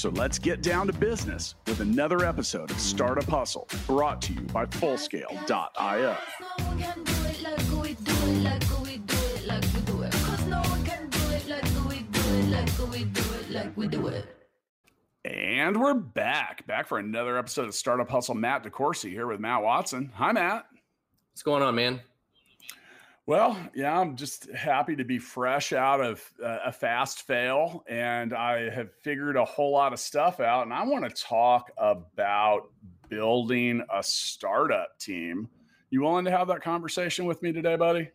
So let's get down to business with another episode of Startup Hustle brought to you by Fullscale.io. And we're back, back for another episode of Startup Hustle. Matt DeCoursey here with Matt Watson. Hi, Matt. What's going on, man? Well, yeah, I'm just happy to be fresh out of uh, a fast fail, and I have figured a whole lot of stuff out. And I want to talk about building a startup team. You willing to have that conversation with me today, buddy?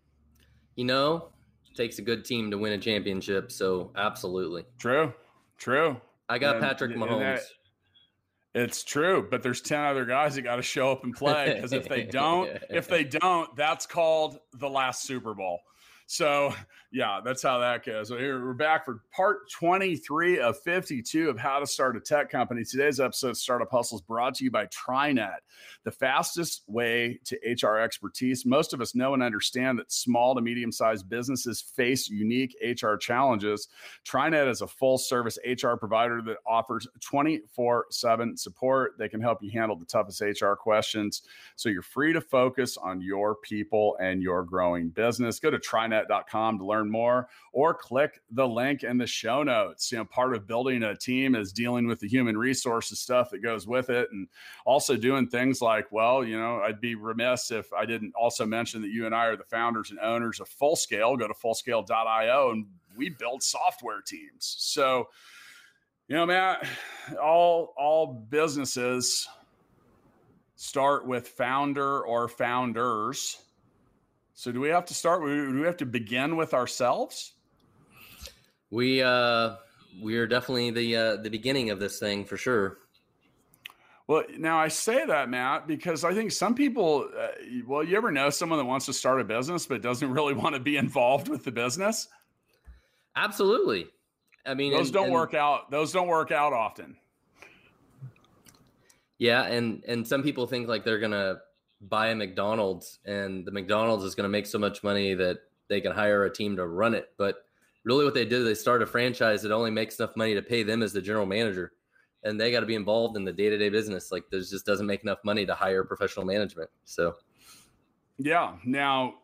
You know, it takes a good team to win a championship. So, absolutely. True. True. I got and, Patrick Mahomes. It's true, but there's 10 other guys that got to show up and play because if they don't, if they don't, that's called the last Super Bowl. So, yeah, that's how that goes. So here we're back for part 23 of 52 of how to start a tech company. Today's episode of Startup Hustle is brought to you by TriNet, the fastest way to HR expertise. Most of us know and understand that small to medium sized businesses face unique HR challenges. TriNet is a full service HR provider that offers 24 7 support. They can help you handle the toughest HR questions so you're free to focus on your people and your growing business. Go to TriNet to learn more or click the link in the show notes. You know, part of building a team is dealing with the human resources stuff that goes with it and also doing things like, well, you know, I'd be remiss if I didn't also mention that you and I are the founders and owners of Full Scale. Go to fullscale.io and we build software teams. So, you know, Matt, all all businesses start with founder or founders so do we have to start? Do we have to begin with ourselves? We uh, we are definitely the uh, the beginning of this thing for sure. Well, now I say that, Matt, because I think some people, uh, well, you ever know someone that wants to start a business but doesn't really want to be involved with the business? Absolutely. I mean, those and, don't and, work out. Those don't work out often. Yeah, and and some people think like they're gonna buy a McDonald's and the McDonald's is going to make so much money that they can hire a team to run it. But really, what they did, they start a franchise that only makes enough money to pay them as the general manager, and they got to be involved in the day to day business. Like, there just doesn't make enough money to hire professional management. So, yeah. Now,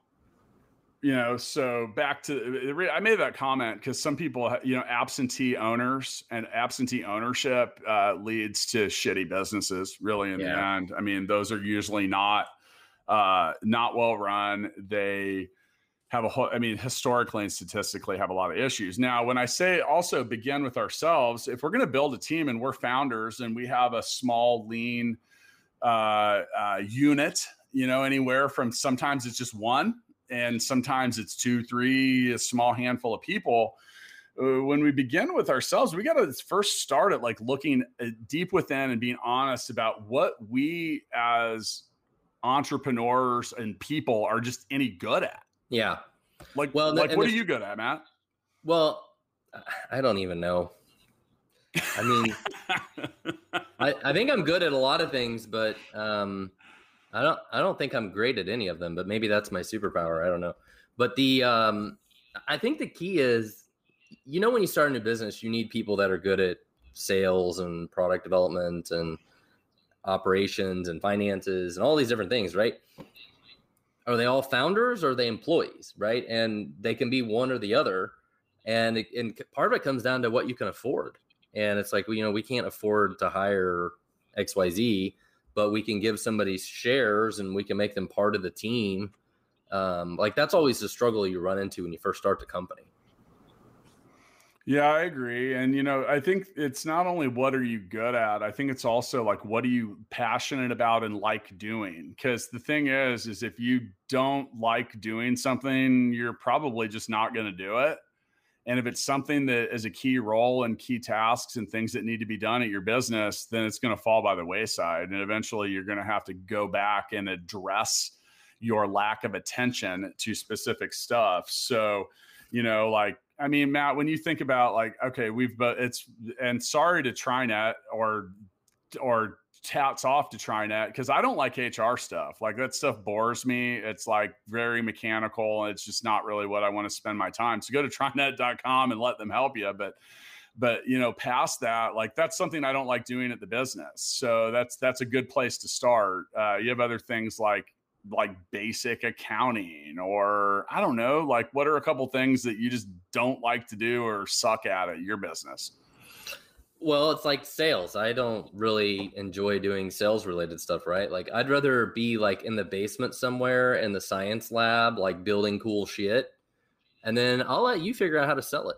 you know, so back to I made that comment because some people, you know, absentee owners and absentee ownership uh, leads to shitty businesses. Really, in yeah. the end, I mean, those are usually not uh, not well run. They have a whole, I mean, historically and statistically have a lot of issues. Now, when I say also begin with ourselves, if we're going to build a team and we're founders and we have a small, lean uh, uh, unit, you know, anywhere from sometimes it's just one and sometimes it's two, three, a small handful of people. Uh, when we begin with ourselves, we got to first start at like looking uh, deep within and being honest about what we as entrepreneurs and people are just any good at. Yeah. Like, well, like, what are you good at, Matt? Well, I don't even know. I mean, I, I think I'm good at a lot of things, but um, I don't I don't think I'm great at any of them, but maybe that's my superpower. I don't know. But the um I think the key is you know when you start a new business, you need people that are good at sales and product development and operations and finances and all these different things, right? Are they all founders or are they employees, right? And they can be one or the other. And, it, and part of it comes down to what you can afford. And it's like, you know, we can't afford to hire XYZ but we can give somebody shares and we can make them part of the team. Um, like that's always the struggle you run into when you first start the company. Yeah, I agree. And you know, I think it's not only what are you good at, I think it's also like what are you passionate about and like doing? Cuz the thing is is if you don't like doing something, you're probably just not going to do it. And if it's something that is a key role and key tasks and things that need to be done at your business, then it's going to fall by the wayside. And eventually you're going to have to go back and address your lack of attention to specific stuff. So, you know, like I mean, Matt, when you think about like, okay, we've but it's and sorry to TriNet or or hats off to TriNet because I don't like HR stuff. Like that stuff bores me. It's like very mechanical. It's just not really what I want to spend my time. So go to trinet.com and let them help you. But but you know, past that, like that's something I don't like doing at the business. So that's that's a good place to start. Uh, you have other things like like basic accounting or I don't know, like what are a couple things that you just don't like to do or suck at at your business? Well, it's like sales. I don't really enjoy doing sales related stuff, right? Like I'd rather be like in the basement somewhere in the science lab, like building cool shit. And then I'll let you figure out how to sell it.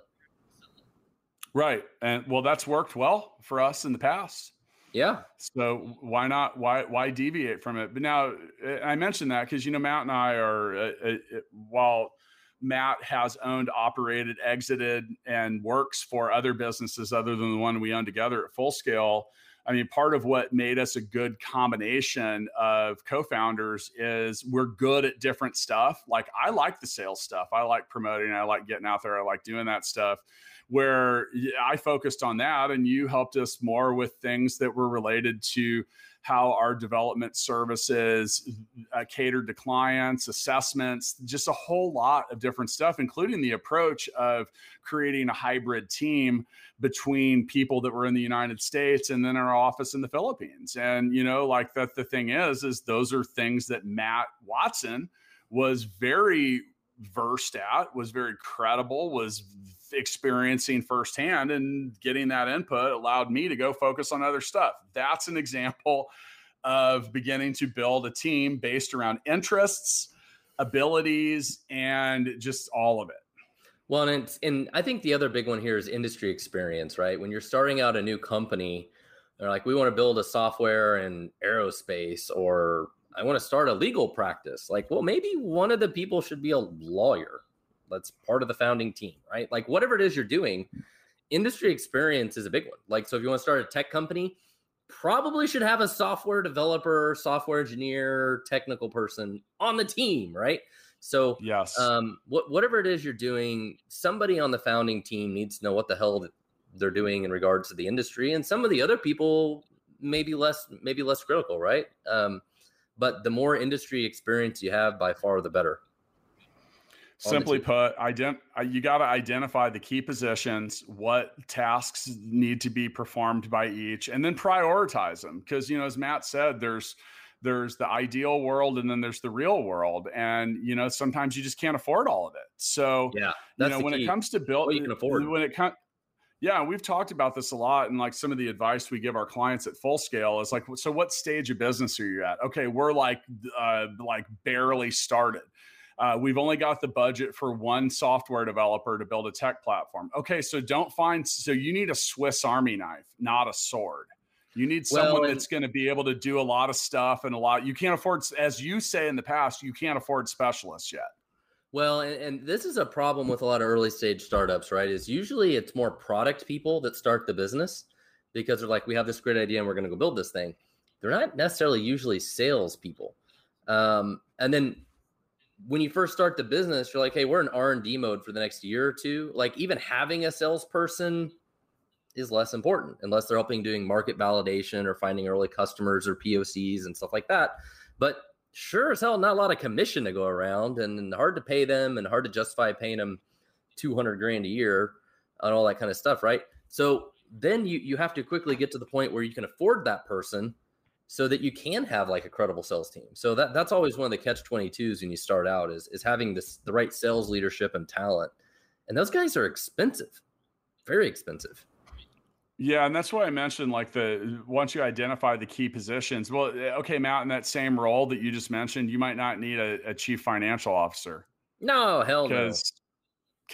Right. And well, that's worked well for us in the past. Yeah. So why not? Why why deviate from it? But now eh, I mentioned that because you know Matt and I are uh, uh, while Matt has owned, operated, exited, and works for other businesses other than the one we own together at full scale. I mean, part of what made us a good combination of co founders is we're good at different stuff. Like, I like the sales stuff, I like promoting, I like getting out there, I like doing that stuff where I focused on that and you helped us more with things that were related to how our development services uh, catered to clients, assessments, just a whole lot of different stuff, including the approach of creating a hybrid team between people that were in the United States and then our office in the Philippines. And, you know, like that the thing is, is those are things that Matt Watson was very versed at, was very credible, was experiencing firsthand and getting that input allowed me to go focus on other stuff. That's an example of beginning to build a team based around interests, abilities, and just all of it. Well, and and I think the other big one here is industry experience, right? When you're starting out a new company, they're like, we want to build a software in aerospace, or I want to start a legal practice. Like, well, maybe one of the people should be a lawyer that's part of the founding team, right? Like whatever it is you're doing, industry experience is a big one. Like, so if you want to start a tech company, probably should have a software developer, software engineer, technical person on the team, right? So, yes, um, what, whatever it is you're doing, somebody on the founding team needs to know what the hell they're doing in regards to the industry, and some of the other people maybe less, maybe less critical, right? Um, but the more industry experience you have, by far the better. Simply put, ident- uh, you got to identify the key positions, what tasks need to be performed by each, and then prioritize them. Because you know, as Matt said, there's there's the ideal world and then there's the real world, and you know, sometimes you just can't afford all of it. So yeah, you know, when key. it comes to build, you can afford when it comes. Yeah, we've talked about this a lot, and like some of the advice we give our clients at full scale is like, so what stage of business are you at? Okay, we're like, uh, like barely started uh, we've only got the budget for one software developer to build a tech platform. Okay, so don't find, so you need a Swiss Army knife, not a sword. You need someone well, that's going to be able to do a lot of stuff and a lot. You can't afford, as you say in the past, you can't afford specialists yet. Well, and, and, this is a problem with a lot of early stage startups, right? Is usually it's more product people that start the business because they're like, we have this great idea and we're going to go build this thing. They're not necessarily usually sales people. Um, and then when you first start the business, you're like, hey, we're in R and D mode for the next year or two. Like even having a salesperson is less important unless they're helping doing market validation or finding early customers or POCs and stuff like that. But sure as hell, not a lot of commission to go around and hard to pay them and hard to justify paying them 200 grand a year on all that kind of stuff, right? So then you you have to quickly get to the point where you can afford that person so that you can have like a credible sales team. So that that's always one of the catch 22s when you start out is is having this the right sales leadership and talent. And those guys are expensive. Very expensive. Yeah, and that's why I mentioned like the once you identify the key positions. Well, eh, okay, Matt, in that same role that you just mentioned, you might not need a, a chief financial officer. No, hell no because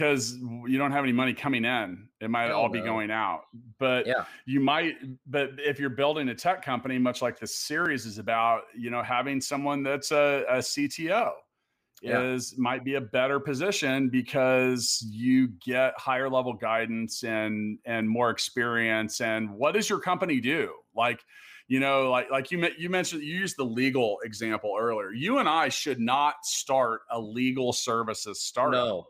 you don't have any money coming in. It might all be going out. But yeah. you might, but if you're building a tech company, much like this series is about, you know, having someone that's a, a CTO yeah. is might be a better position because you get higher level guidance and and more experience. And what does your company do? Like You know, like like you you mentioned you used the legal example earlier. You and I should not start a legal services startup. No,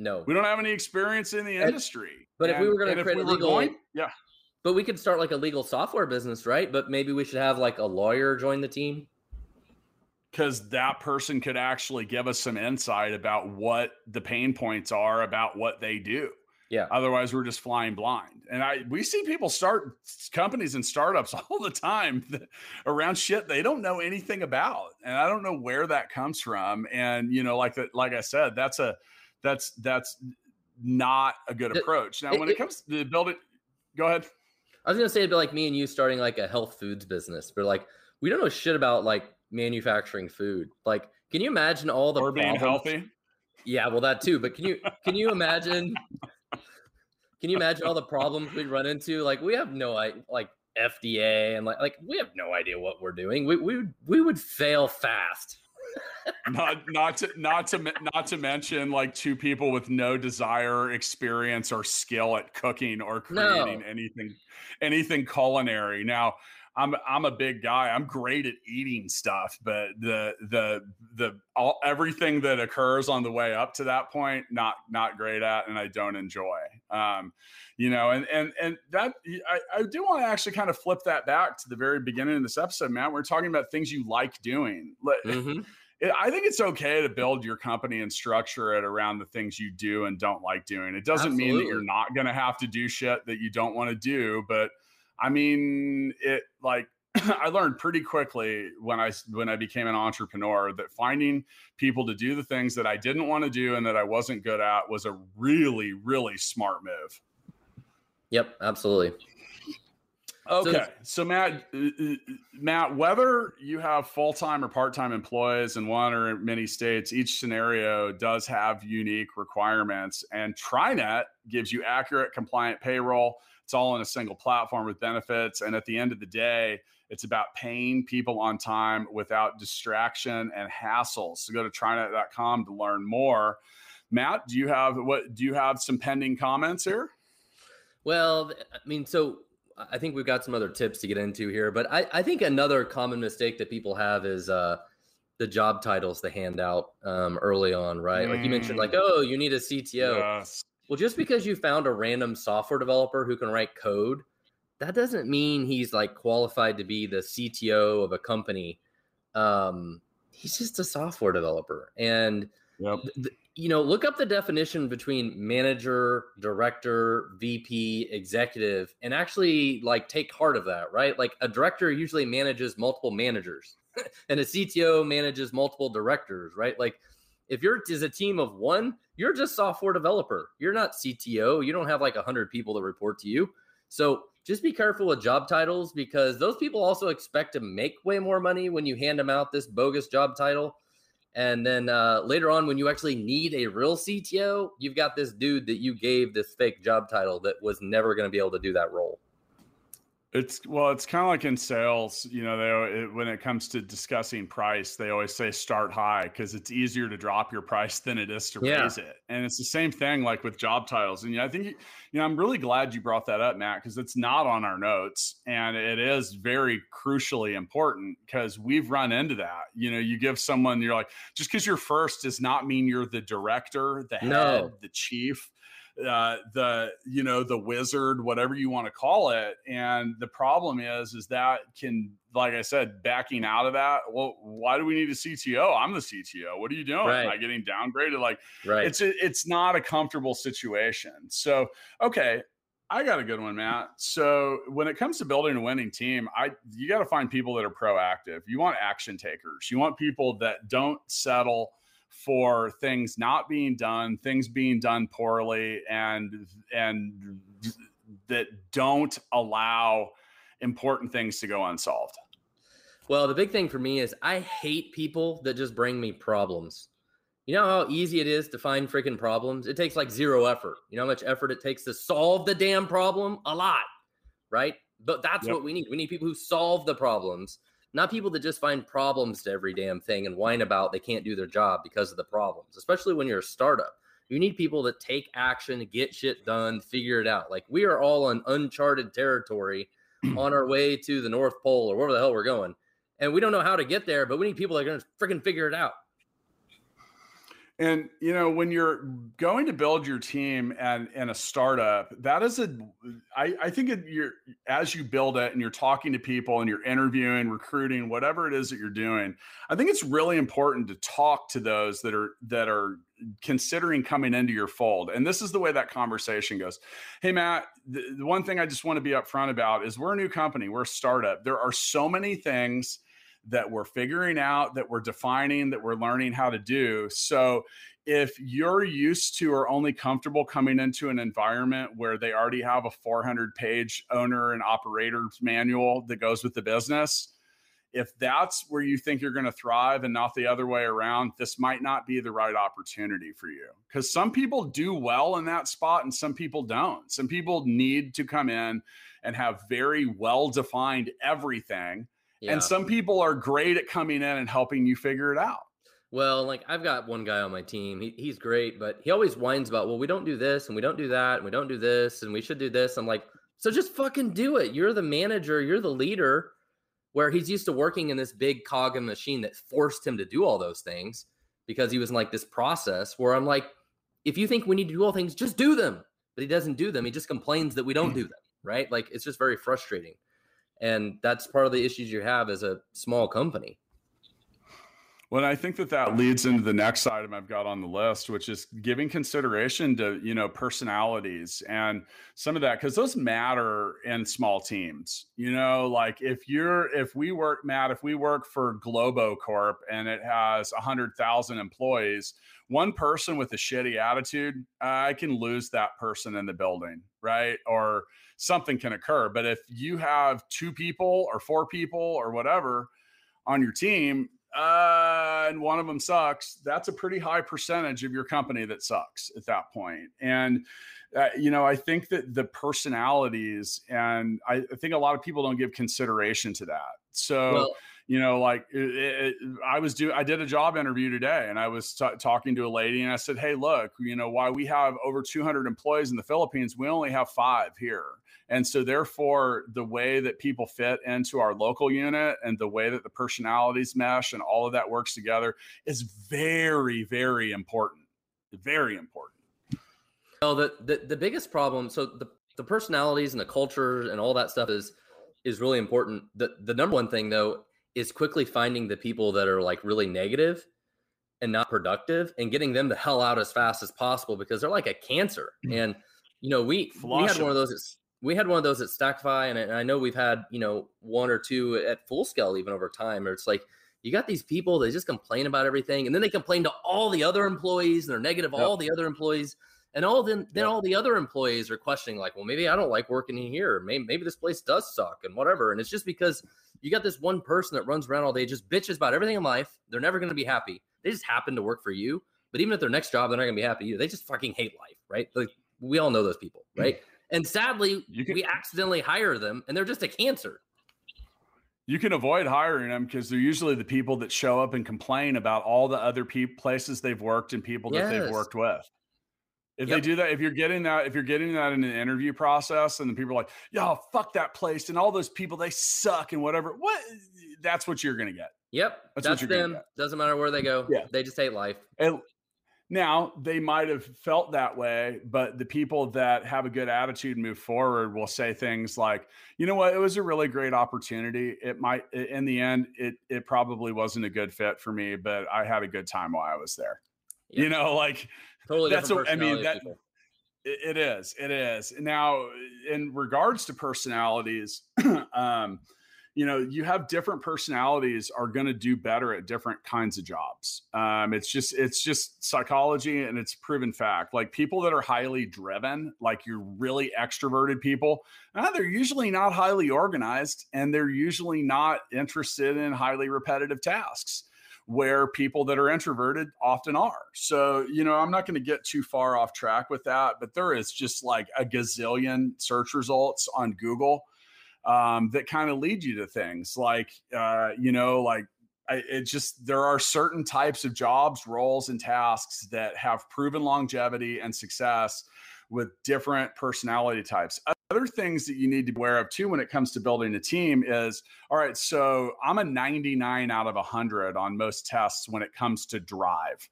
no, we don't have any experience in the industry. But and, if we were going to create we a legal, going, yeah, but we could start like a legal software business, right? But maybe we should have like a lawyer join the team because that person could actually give us some insight about what the pain points are about what they do. Yeah. Otherwise, we're just flying blind. And I we see people start companies and startups all the time around shit they don't know anything about, and I don't know where that comes from. And you know, like that, like I said, that's a that's that's not a good approach. Now, when it, it comes to building, go ahead. I was gonna say it'd be like me and you starting like a health foods business, but like we don't know shit about like manufacturing food. Like, can you imagine all the or being problems? healthy? Yeah, well, that too. But can you can you imagine? can you imagine all the problems we'd run into? Like, we have no like FDA and like like we have no idea what we're doing. We we we would fail fast. Not not to not to not to mention like two people with no desire, experience, or skill at cooking or creating no. anything anything culinary. Now, I'm I'm a big guy. I'm great at eating stuff, but the the the all everything that occurs on the way up to that point, not not great at, and I don't enjoy. Um, you know, and and and that I, I do want to actually kind of flip that back to the very beginning of this episode, Matt. We're talking about things you like doing. Mm-hmm. I think it's okay to build your company and structure it around the things you do and don't like doing. It doesn't Absolutely. mean that you're not going to have to do shit that you don't want to do, but I mean, it like I learned pretty quickly when I when I became an entrepreneur that finding people to do the things that I didn't want to do and that I wasn't good at was a really really smart move. Yep, absolutely. Okay, so, so Matt, uh, uh, Matt, whether you have full time or part time employees in one or many states, each scenario does have unique requirements, and TriNet gives you accurate, compliant payroll it's all in a single platform with benefits. And at the end of the day, it's about paying people on time without distraction and hassles. So go to trinet.com to learn more. Matt, do you have what do you have some pending comments here? Well, I mean, so I think we've got some other tips to get into here, but I, I think another common mistake that people have is uh, the job titles they hand out um, early on, right? Mm. Like you mentioned, like, mm. oh, you need a CTO. Yes. Well, just because you found a random software developer who can write code, that doesn't mean he's like qualified to be the CTO of a company. Um, he's just a software developer. And, yep. th- you know, look up the definition between manager, director, VP, executive, and actually like take heart of that, right? Like a director usually manages multiple managers, and a CTO manages multiple directors, right? Like if you're is a team of one, you're just software developer. You're not CTO. You don't have like a hundred people that report to you. So just be careful with job titles because those people also expect to make way more money when you hand them out this bogus job title. And then uh, later on, when you actually need a real CTO, you've got this dude that you gave this fake job title that was never going to be able to do that role. It's well, it's kind of like in sales, you know, they it, when it comes to discussing price, they always say start high because it's easier to drop your price than it is to yeah. raise it. And it's the same thing like with job titles. And yeah, I think you know, I'm really glad you brought that up, Matt, because it's not on our notes and it is very crucially important because we've run into that. You know, you give someone you're like just because you're first does not mean you're the director, the head, no. the chief uh, the you know the wizard whatever you want to call it and the problem is is that can like i said backing out of that well why do we need a cto i'm the cto what are you doing right. am i getting downgraded like right. it's a, it's not a comfortable situation so okay I got a good one, Matt. So when it comes to building a winning team, I you got to find people that are proactive. You want action takers. You want people that don't settle for things not being done, things being done poorly, and and that don't allow important things to go unsolved. Well, the big thing for me is I hate people that just bring me problems. You know how easy it is to find freaking problems? It takes like zero effort. You know how much effort it takes to solve the damn problem? A lot, right? But that's yep. what we need. We need people who solve the problems not people that just find problems to every damn thing and whine about they can't do their job because of the problems, especially when you're a startup. You need people that take action, get shit done, figure it out. Like we are all on uncharted territory on our way to the North Pole or wherever the hell we're going. And we don't know how to get there, but we need people that are going to freaking figure it out. And you know, when you're going to build your team and in a startup, that is a I, I think it, you're as you build it and you're talking to people and you're interviewing, recruiting, whatever it is that you're doing, I think it's really important to talk to those that are that are considering coming into your fold. And this is the way that conversation goes. Hey Matt, the, the one thing I just want to be upfront about is we're a new company, we're a startup. There are so many things that we're figuring out, that we're defining, that we're learning how to do. So if you're used to or only comfortable coming into an environment where they already have a 400 page owner and operator's manual that goes with the business, if that's where you think you're going to thrive and not the other way around, this might not be the right opportunity for you. Because some people do well in that spot and some people don't. Some people need to come in and have very well defined everything yeah. And some people are great at coming in and helping you figure it out. Well, like I've got one guy on my team. He, he's great, but he always whines about, well, we don't do this and we don't do that and we don't do this and we should do this. I'm like, so just fucking do it. You're the manager, you're the leader. Where he's used to working in this big cog and machine that forced him to do all those things because he was in like this process where I'm like, if you think we need to do all things, just do them. But he doesn't do them. He just complains that we don't do them. Right. Like it's just very frustrating and that's part of the issues you have as a small company well, I think that that leads into the next item I've got on the list, which is giving consideration to you know personalities and some of that because those matter in small teams. You know, like if you're if we work, Matt, if we work for Globo Corp and it has a hundred thousand employees, one person with a shitty attitude, I can lose that person in the building, right? Or something can occur. But if you have two people or four people or whatever on your team, uh, and one of them sucks, that's a pretty high percentage of your company that sucks at that point. And, uh, you know, I think that the personalities, and I, I, think a lot of people don't give consideration to that. So, well, you know, like it, it, I was do I did a job interview today, and I was t- talking to a lady, and I said, "Hey, look, you know, why we have over 200 employees in the Philippines, we only have five here." And so, therefore, the way that people fit into our local unit and the way that the personalities mesh and all of that works together is very, very important. Very important. Well, the, the, the biggest problem, so the, the personalities and the culture and all that stuff is is really important. The the number one thing though is quickly finding the people that are like really negative and not productive and getting them the hell out as fast as possible because they're like a cancer. Mm. And you know, we we had one of those we had one of those at Stackify, and, and I know we've had you know one or two at Full Scale even over time. Or it's like you got these people they just complain about everything, and then they complain to all the other employees, and they're negative yep. all the other employees, and all then then all the other employees are questioning like, well, maybe I don't like working in here, maybe maybe this place does suck, and whatever. And it's just because you got this one person that runs around all day, just bitches about everything in life. They're never going to be happy. They just happen to work for you, but even at their next job, they're not going to be happy either. They just fucking hate life, right? Like we all know those people, mm. right? And sadly, can, we accidentally hire them and they're just a cancer. You can avoid hiring them because they're usually the people that show up and complain about all the other pe- places they've worked and people that they've worked with. If yep. they do that, if you're getting that, if you're getting that in an interview process, and the people are like, "Yo, fuck that place," and all those people they suck and whatever, what? That's what you're gonna get. Yep, that's, that's them. Doesn't matter where they go. Yeah, they just hate life. And, now, they might have felt that way, but the people that have a good attitude and move forward will say things like, "You know what? It was a really great opportunity. It might in the end it it probably wasn't a good fit for me, but I had a good time while I was there." Yep. You know, like totally that's what I mean that it is. It is. Now, in regards to personalities, um you know you have different personalities are going to do better at different kinds of jobs um, it's just it's just psychology and it's proven fact like people that are highly driven like you're really extroverted people uh, they're usually not highly organized and they're usually not interested in highly repetitive tasks where people that are introverted often are. So, you know, I'm not going to get too far off track with that, but there is just like a gazillion search results on Google um, that kind of lead you to things like, uh, you know, like it just there are certain types of jobs, roles, and tasks that have proven longevity and success with different personality types. Other things that you need to be aware of too when it comes to building a team is all right, so I'm a 99 out of 100 on most tests when it comes to drive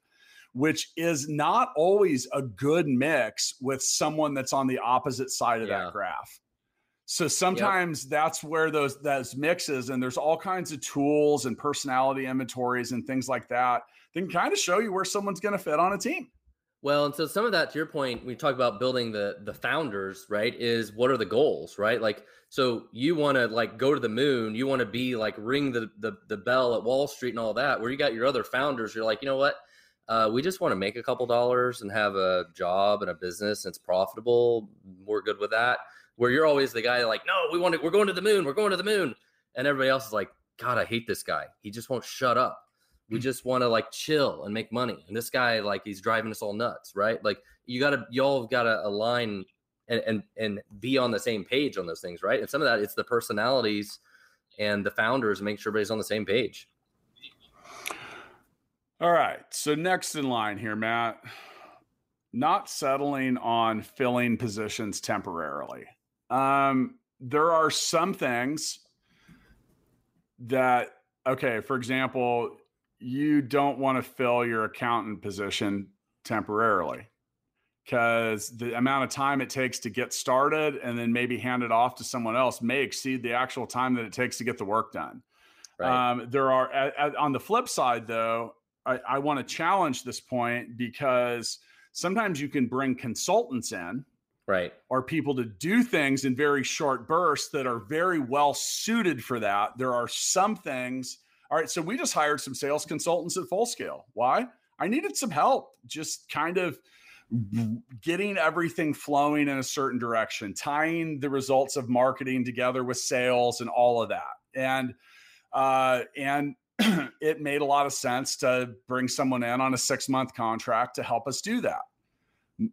which is not always a good mix with someone that's on the opposite side of yeah. that graph. So sometimes yep. that's where those those mixes and there's all kinds of tools and personality inventories and things like that that can kind of show you where someone's going to fit on a team. Well, and so some of that to your point, we talk about building the the founders, right? Is what are the goals, right? Like so you want to like go to the moon, you want to be like ring the, the the bell at Wall Street and all that. Where you got your other founders, you're like, you know what? Uh, we just want to make a couple dollars and have a job and a business and it's profitable. We're good with that where you're always the guy like, no, we want to, we're going to the moon, we're going to the moon, and everybody else is like, God, I hate this guy. He just won't shut up. We hmm. just want to like chill and make money. And this guy, like, he's driving us all nuts, right? Like, you gotta, y'all have gotta align and and and be on the same page on those things, right? And some of that, it's the personalities and the founders make sure everybody's on the same page. All right. So next in line here, Matt, not settling on filling positions temporarily. Um, there are some things that, okay, for example, you don't want to fill your accountant position temporarily because the amount of time it takes to get started and then maybe hand it off to someone else may exceed the actual time that it takes to get the work done. Right. Um, there are, a, a, on the flip side, though, I, I want to challenge this point because sometimes you can bring consultants in right or people to do things in very short bursts that are very well suited for that there are some things all right so we just hired some sales consultants at full scale why i needed some help just kind of getting everything flowing in a certain direction tying the results of marketing together with sales and all of that and uh and it made a lot of sense to bring someone in on a six month contract to help us do that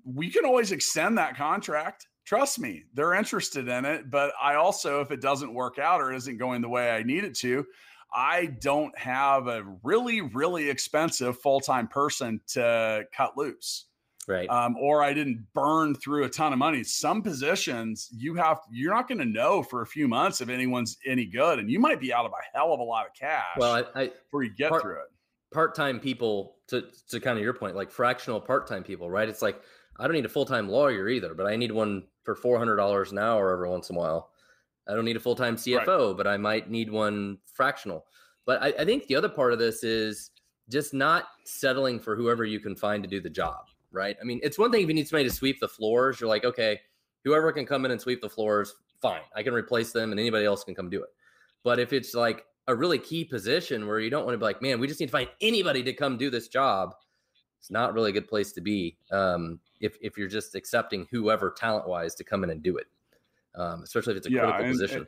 we can always extend that contract. Trust me, they're interested in it. But I also, if it doesn't work out or isn't going the way I need it to, I don't have a really, really expensive full time person to cut loose. Right. Um, or I didn't burn through a ton of money. Some positions you have, you're not going to know for a few months if anyone's any good, and you might be out of a hell of a lot of cash. Well, I, I before you get part, through it. Part time people, to to kind of your point, like fractional part time people, right? It's like I don't need a full time lawyer either, but I need one for four hundred dollars an hour every once in a while. I don't need a full time CFO, right. but I might need one fractional. But I, I think the other part of this is just not settling for whoever you can find to do the job, right? I mean, it's one thing if you need somebody to sweep the floors, you're like, okay, whoever can come in and sweep the floors, fine. I can replace them and anybody else can come do it. But if it's like a really key position where you don't want to be like, man, we just need to find anybody to come do this job, it's not really a good place to be um, if if you're just accepting whoever talent wise to come in and do it, um, especially if it's a yeah, critical and, position. And,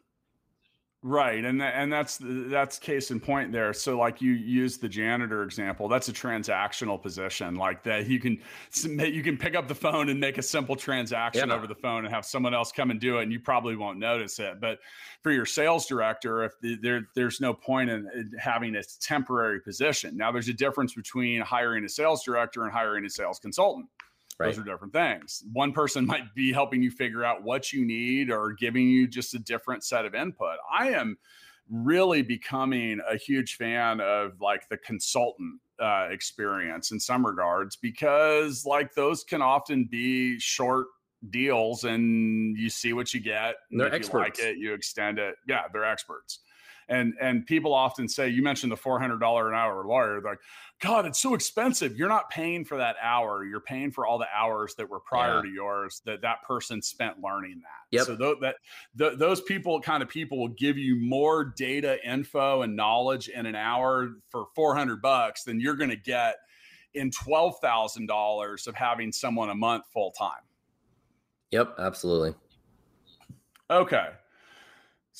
right, and and that's that's case in point there. So like you use the janitor example, that's a transactional position like that. You can you can pick up the phone and make a simple transaction yeah. over the phone and have someone else come and do it, and you probably won't notice it. But for your sales director, if the, there there's no point in, in having a temporary position. Now there's a difference between hiring a sales director and hiring a sales consultant. Right. Those are different things. One person might be helping you figure out what you need or giving you just a different set of input. I am really becoming a huge fan of like the consultant uh, experience in some regards because like those can often be short deals and you see what you get. They're experts. you like it, you extend it. Yeah, they're experts. And and people often say, you mentioned the four hundred dollar an hour lawyer. They're like, God, it's so expensive. You're not paying for that hour. You're paying for all the hours that were prior yeah. to yours that that person spent learning that. Yep. So th- that th- those people, kind of people, will give you more data, info, and knowledge in an hour for four hundred bucks than you're going to get in twelve thousand dollars of having someone a month full time. Yep, absolutely. Okay.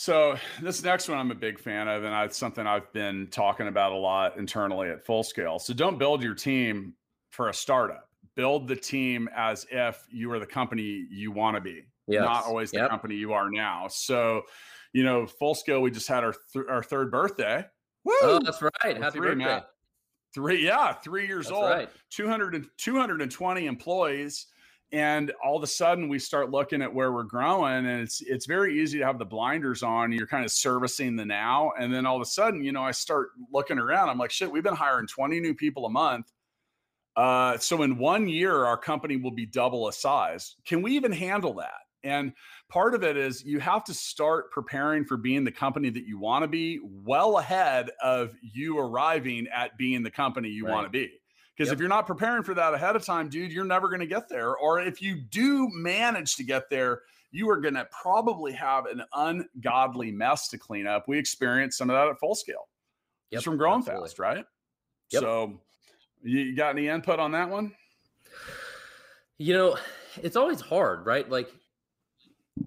So this next one I'm a big fan of, and it's something I've been talking about a lot internally at full scale. So don't build your team for a startup. Build the team as if you are the company you want to be, yes. not always the yep. company you are now. So, you know, full scale, we just had our th- our third birthday. Woo! Oh, that's right. Happy three, birthday. Matt. Three, yeah, three years that's old. Right. 200 220 employees and all of a sudden we start looking at where we're growing and it's it's very easy to have the blinders on you're kind of servicing the now and then all of a sudden you know i start looking around i'm like shit we've been hiring 20 new people a month. Uh, so in one year our company will be double a size. Can we even handle that? And part of it is you have to start preparing for being the company that you want to be well ahead of you arriving at being the company you right. want to be because yep. if you're not preparing for that ahead of time, dude, you're never going to get there. Or if you do manage to get there, you are going to probably have an ungodly mess to clean up. We experienced some of that at full scale. Yep, just from growing absolutely. fast, right? Yep. So, you got any input on that one? You know, it's always hard, right? Like,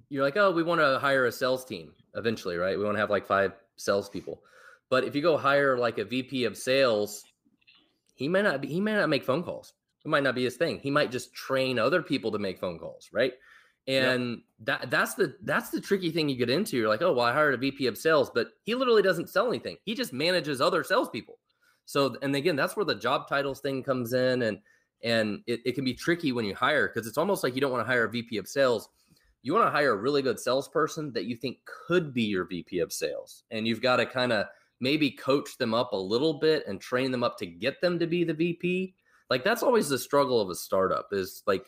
you're like, oh, we want to hire a sales team eventually, right? We want to have like five salespeople. But if you go hire like a VP of sales he might not be, he may not make phone calls. It might not be his thing. He might just train other people to make phone calls, right? And that that's the that's the tricky thing you get into. You're like, oh, well, I hired a VP of sales, but he literally doesn't sell anything. He just manages other salespeople. So, and again, that's where the job titles thing comes in, and and it, it can be tricky when you hire because it's almost like you don't want to hire a VP of sales. You want to hire a really good salesperson that you think could be your VP of sales, and you've got to kind of maybe coach them up a little bit and train them up to get them to be the VP. Like that's always the struggle of a startup is like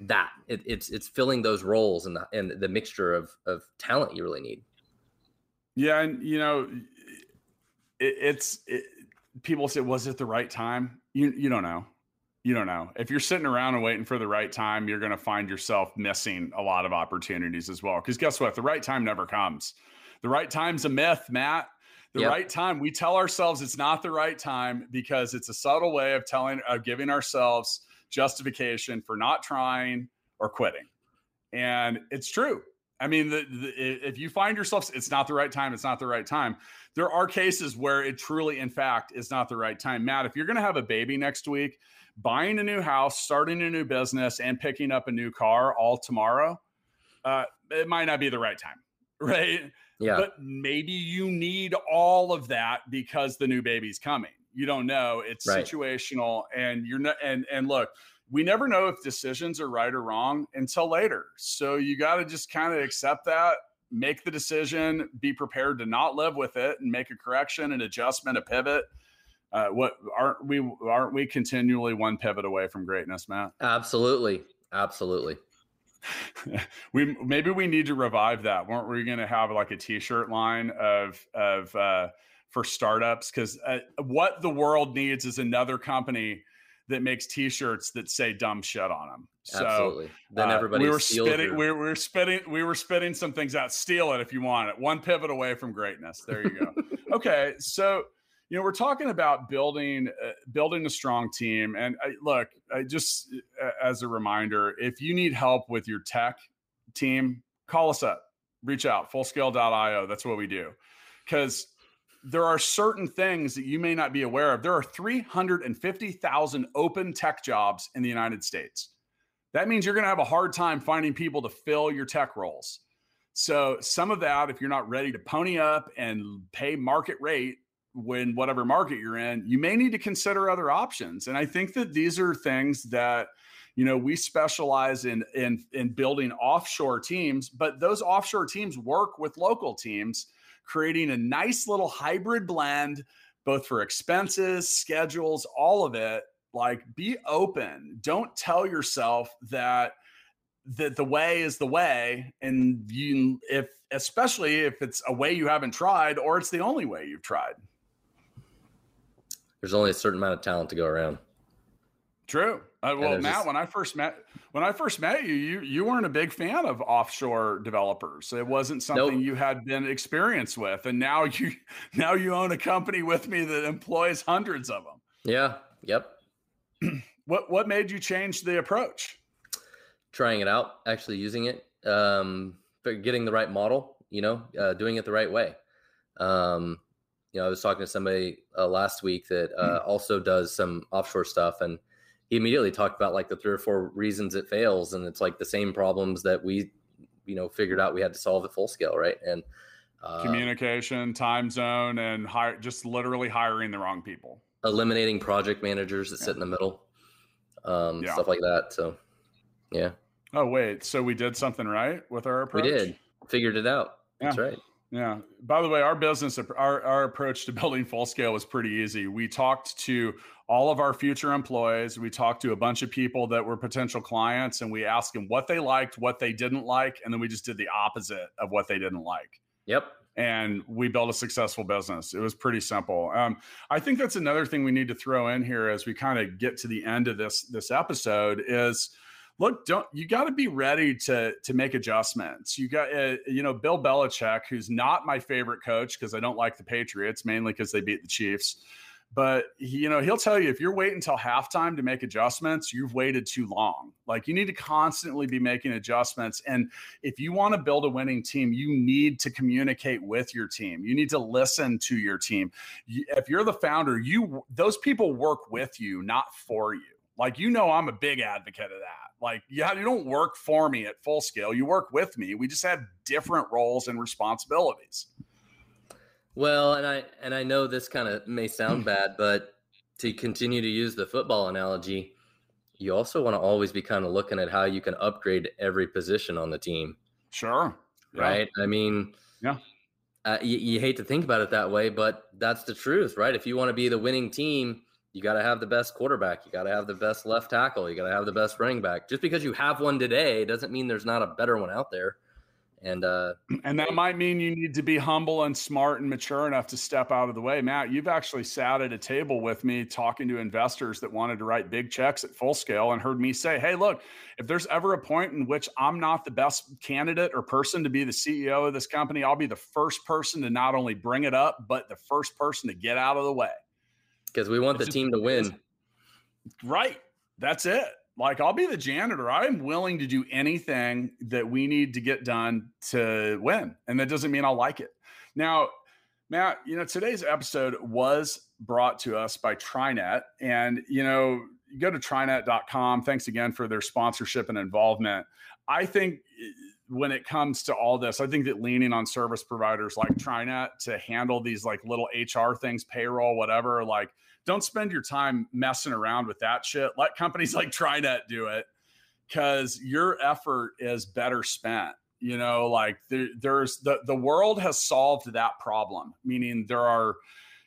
that it, it's it's filling those roles and the, and the mixture of of talent you really need. Yeah, and you know, it, it's it, people say, was it the right time? You you don't know. You don't know. If you're sitting around and waiting for the right time, you're going to find yourself missing a lot of opportunities as well. Because guess what? The right time never comes. The right time's a myth, Matt. The yep. right time. We tell ourselves it's not the right time because it's a subtle way of telling, of giving ourselves justification for not trying or quitting. And it's true. I mean, the, the, if you find yourself, it's not the right time, it's not the right time. There are cases where it truly, in fact, is not the right time. Matt, if you're going to have a baby next week, buying a new house, starting a new business, and picking up a new car all tomorrow, uh, it might not be the right time, right? Yeah. But maybe you need all of that because the new baby's coming. You don't know. It's right. situational and you're not and and look, we never know if decisions are right or wrong until later. So you got to just kind of accept that, make the decision, be prepared to not live with it and make a correction, an adjustment, a pivot. Uh, what aren't we aren't we continually one pivot away from greatness, Matt? Absolutely. Absolutely. we maybe we need to revive that. weren't we going to have like a T-shirt line of of uh, for startups? Because uh, what the world needs is another company that makes T-shirts that say dumb shit on them. So, Absolutely. Then uh, everybody we were spitting. Your... We were spitting. We were spitting some things out. Steal it if you want it. One pivot away from greatness. There you go. okay, so you know we're talking about building uh, building a strong team and I, look I just uh, as a reminder if you need help with your tech team call us up reach out fullscale.io that's what we do. Because there are certain things that you may not be aware of. There are 350,000 open tech jobs in the United States. That means you're going to have a hard time finding people to fill your tech roles. So some of that if you're not ready to pony up and pay market rate when whatever market you're in, you may need to consider other options. And I think that these are things that you know we specialize in in in building offshore teams, but those offshore teams work with local teams, creating a nice little hybrid blend both for expenses, schedules, all of it. Like be open. Don't tell yourself that that the way is the way and you if especially if it's a way you haven't tried or it's the only way you've tried there's only a certain amount of talent to go around. True. Uh, well, Matt, just... when I first met when I first met you, you you weren't a big fan of offshore developers. It wasn't something nope. you had been experienced with, and now you now you own a company with me that employs hundreds of them. Yeah. Yep. what what made you change the approach? Trying it out, actually using it, um, getting the right model. You know, uh, doing it the right way. Um, you know, I was talking to somebody uh, last week that uh, mm. also does some offshore stuff, and he immediately talked about like the three or four reasons it fails, and it's like the same problems that we, you know, figured out we had to solve at full scale, right? And uh, communication, time zone, and hire just literally hiring the wrong people, eliminating project managers that yeah. sit in the middle. um, yeah. stuff like that. So, yeah. Oh wait, so we did something right with our approach. We did. Figured it out. Yeah. That's right. Yeah. By the way, our business, our, our approach to building full scale was pretty easy. We talked to all of our future employees. We talked to a bunch of people that were potential clients and we asked them what they liked, what they didn't like. And then we just did the opposite of what they didn't like. Yep. And we built a successful business. It was pretty simple. Um, I think that's another thing we need to throw in here as we kind of get to the end of this this episode is look, don't you got to be ready to to make adjustments. You got uh, you know Bill Belichick, who's not my favorite coach because I don't like the Patriots mainly because they beat the Chiefs. But you know he'll tell you if you're waiting until halftime to make adjustments, you've waited too long. Like you need to constantly be making adjustments. And if you want to build a winning team, you need to communicate with your team. You need to listen to your team. If you're the founder, you those people work with you, not for you. Like you know, I'm a big advocate of that like, yeah, you don't work for me at full scale. You work with me. We just have different roles and responsibilities. Well, and I and I know this kind of may sound bad, but to continue to use the football analogy, you also want to always be kind of looking at how you can upgrade every position on the team. Sure. Yeah. Right. I mean, yeah. Uh, you, you hate to think about it that way, but that's the truth, right? If you want to be the winning team, you got to have the best quarterback. You got to have the best left tackle. You got to have the best running back. Just because you have one today doesn't mean there's not a better one out there. And uh, and that might mean you need to be humble and smart and mature enough to step out of the way. Matt, you've actually sat at a table with me talking to investors that wanted to write big checks at full scale and heard me say, "Hey, look, if there's ever a point in which I'm not the best candidate or person to be the CEO of this company, I'll be the first person to not only bring it up, but the first person to get out of the way." Because we want the team to win. Right. That's it. Like I'll be the janitor. I'm willing to do anything that we need to get done to win. And that doesn't mean I'll like it. Now, Matt, you know, today's episode was brought to us by TriNet. And, you know, you go to trinet.com. Thanks again for their sponsorship and involvement. I think when it comes to all this, I think that leaning on service providers like TriNet to handle these like little HR things, payroll, whatever, like don't spend your time messing around with that shit. Let companies like TriNet do it because your effort is better spent. You know, like there, there's the the world has solved that problem. Meaning there are,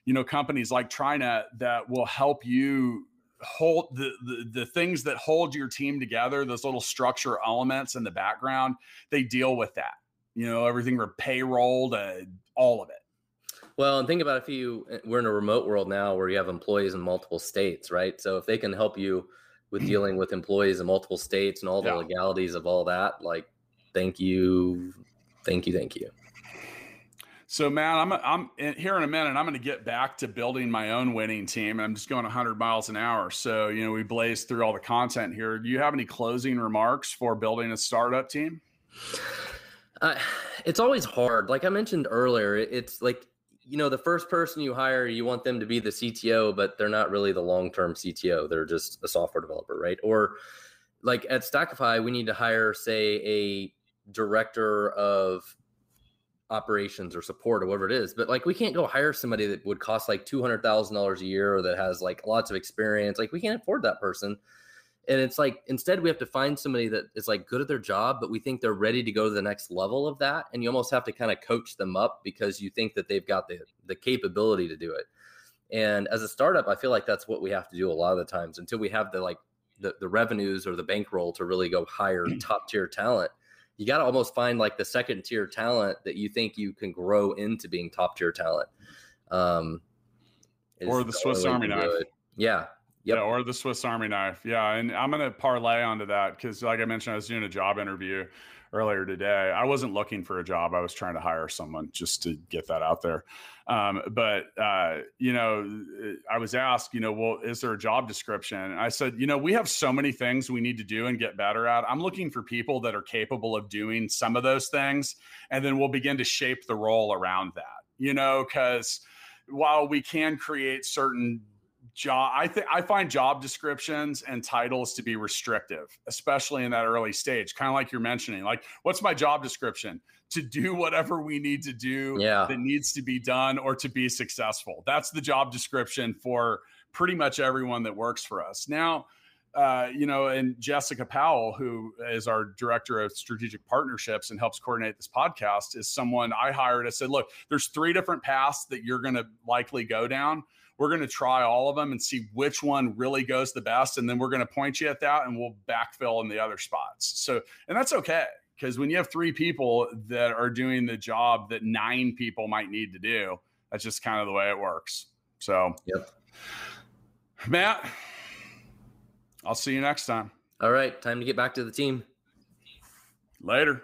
you know, companies like TriNet that will help you hold the, the the things that hold your team together. Those little structure elements in the background, they deal with that. You know, everything from payroll to all of it. Well, and think about if you eh, we're in a remote world now where you have employees in multiple states, right? So if they can help you with dealing with employees in multiple states and all the yeah. legalities of all that, like thank you, thank you, thank you. So, man, I'm I'm here in a minute. I'm going to get back to building my own winning team. I'm just going 100 miles an hour. So, you know, we blazed through all the content here. Do you have any closing remarks for building a startup team? Uh, it's always hard. Like I mentioned earlier, it's like you know, the first person you hire, you want them to be the CTO, but they're not really the long term CTO. They're just a software developer, right? Or like at Stackify, we need to hire, say, a director of operations or support or whatever it is. But like, we can't go hire somebody that would cost like $200,000 a year or that has like lots of experience. Like, we can't afford that person and it's like instead we have to find somebody that is like good at their job but we think they're ready to go to the next level of that and you almost have to kind of coach them up because you think that they've got the the capability to do it and as a startup i feel like that's what we have to do a lot of the times until we have the like the, the revenues or the bankroll to really go hire top tier talent you got to almost find like the second tier talent that you think you can grow into being top tier talent um or the swiss army knife yeah Yep. Yeah, or the Swiss Army knife. Yeah, and I'm going to parlay onto that because, like I mentioned, I was doing a job interview earlier today. I wasn't looking for a job; I was trying to hire someone just to get that out there. Um, but uh, you know, I was asked, you know, well, is there a job description? And I said, you know, we have so many things we need to do and get better at. I'm looking for people that are capable of doing some of those things, and then we'll begin to shape the role around that. You know, because while we can create certain job i think i find job descriptions and titles to be restrictive especially in that early stage kind of like you're mentioning like what's my job description to do whatever we need to do yeah. that needs to be done or to be successful that's the job description for pretty much everyone that works for us now uh, you know, and Jessica Powell, who is our director of strategic partnerships and helps coordinate this podcast, is someone I hired. I said, look, there's three different paths that you're going to likely go down. We're going to try all of them and see which one really goes the best. And then we're going to point you at that and we'll backfill in the other spots. So, and that's okay. Because when you have three people that are doing the job that nine people might need to do, that's just kind of the way it works. So, yep. Matt, I'll see you next time. All right. Time to get back to the team. Later.